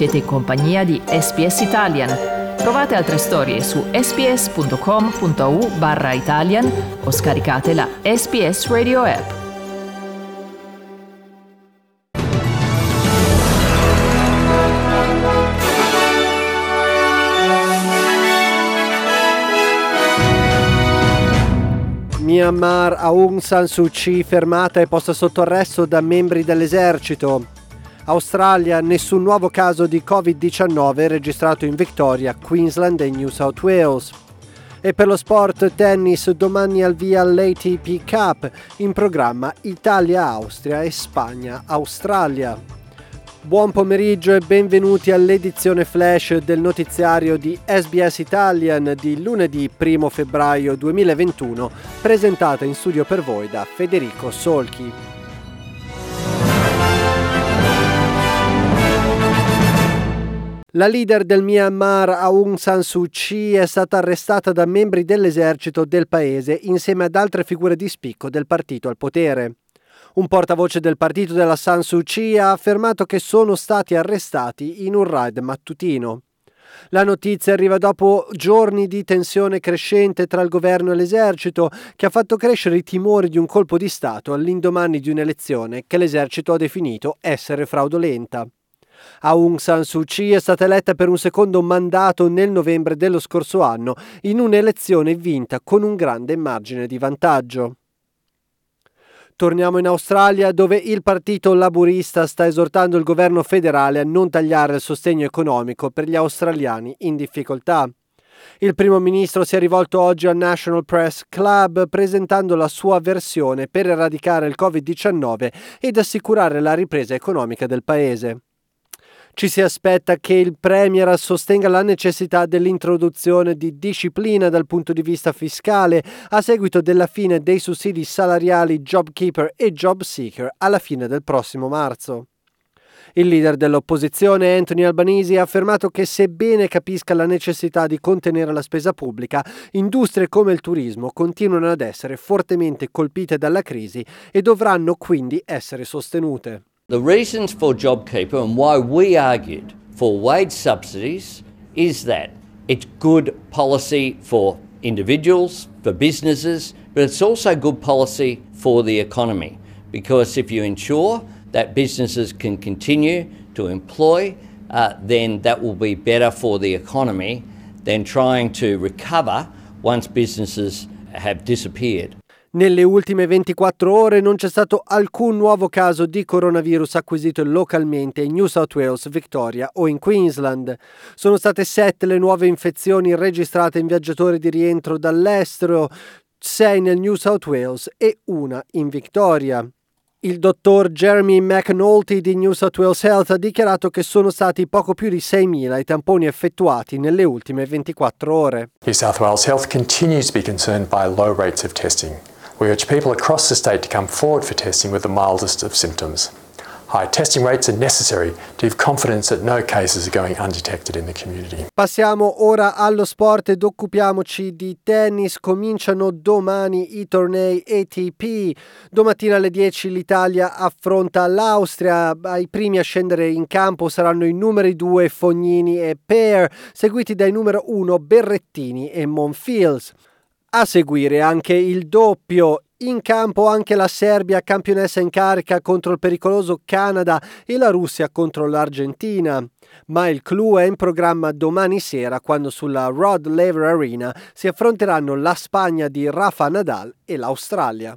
Siete in compagnia di SPS Italian. Trovate altre storie su sps.com.au barra Italian o scaricate la SPS Radio app. Myanmar Aung San Suu Kyi fermata e posta sotto arresto da membri dell'esercito. Australia, nessun nuovo caso di Covid-19 registrato in Victoria, Queensland e New South Wales. E per lo sport tennis domani al via l'ATP Cup, in programma Italia-Austria e Spagna-Australia. Buon pomeriggio e benvenuti all'edizione flash del notiziario di SBS Italian di lunedì 1 febbraio 2021, presentata in studio per voi da Federico Solchi. La leader del Myanmar Aung San Suu Kyi è stata arrestata da membri dell'esercito del paese insieme ad altre figure di spicco del partito al potere. Un portavoce del partito della San Suu Kyi ha affermato che sono stati arrestati in un raid mattutino. La notizia arriva dopo giorni di tensione crescente tra il governo e l'esercito, che ha fatto crescere i timori di un colpo di Stato all'indomani di un'elezione che l'esercito ha definito essere fraudolenta. Aung San Suu Kyi è stata eletta per un secondo mandato nel novembre dello scorso anno, in un'elezione vinta con un grande margine di vantaggio. Torniamo in Australia dove il Partito Laburista sta esortando il governo federale a non tagliare il sostegno economico per gli australiani in difficoltà. Il primo ministro si è rivolto oggi al National Press Club presentando la sua versione per eradicare il Covid-19 ed assicurare la ripresa economica del paese. Ci si aspetta che il Premier sostenga la necessità dell'introduzione di disciplina dal punto di vista fiscale a seguito della fine dei sussidi salariali JobKeeper e JobSeeker alla fine del prossimo marzo. Il leader dell'opposizione Anthony Albanese ha affermato che sebbene capisca la necessità di contenere la spesa pubblica, industrie come il turismo continuano ad essere fortemente colpite dalla crisi e dovranno quindi essere sostenute. The reasons for JobKeeper and why we argued for wage subsidies is that it's good policy for individuals, for businesses, but it's also good policy for the economy because if you ensure that businesses can continue to employ, uh, then that will be better for the economy than trying to recover once businesses have disappeared. Nelle ultime 24 ore non c'è stato alcun nuovo caso di coronavirus acquisito localmente in New South Wales, Victoria o in Queensland. Sono state sette le nuove infezioni registrate in viaggiatori di rientro dall'estero, sei nel New South Wales e una in Victoria. Il dottor Jeremy McNulty di New South Wales Health ha dichiarato che sono stati poco più di 6.000 i tamponi effettuati nelle ultime 24 ore. New South Wales Health continues to be concerned by low rates of testing. We urge people across the state to come forward for testing with the mildest of symptoms. High testing rates are necessary to give confidence that no cases are going undetected in the community. Passiamo ora allo sport ed occupiamoci di tennis. Cominciano domani i tornei ATP. Domattina alle 10 l'Italia affronta l'Austria. Ai primi a scendere in campo saranno i numeri 2 Fognini e Pair, seguiti dai numero 1 Berrettini e Monfils. A seguire anche il doppio in campo anche la Serbia campionessa in carica contro il pericoloso Canada e la Russia contro l'Argentina. Ma il clou è in programma domani sera quando sulla Rod Laver Arena si affronteranno la Spagna di Rafa Nadal e l'Australia.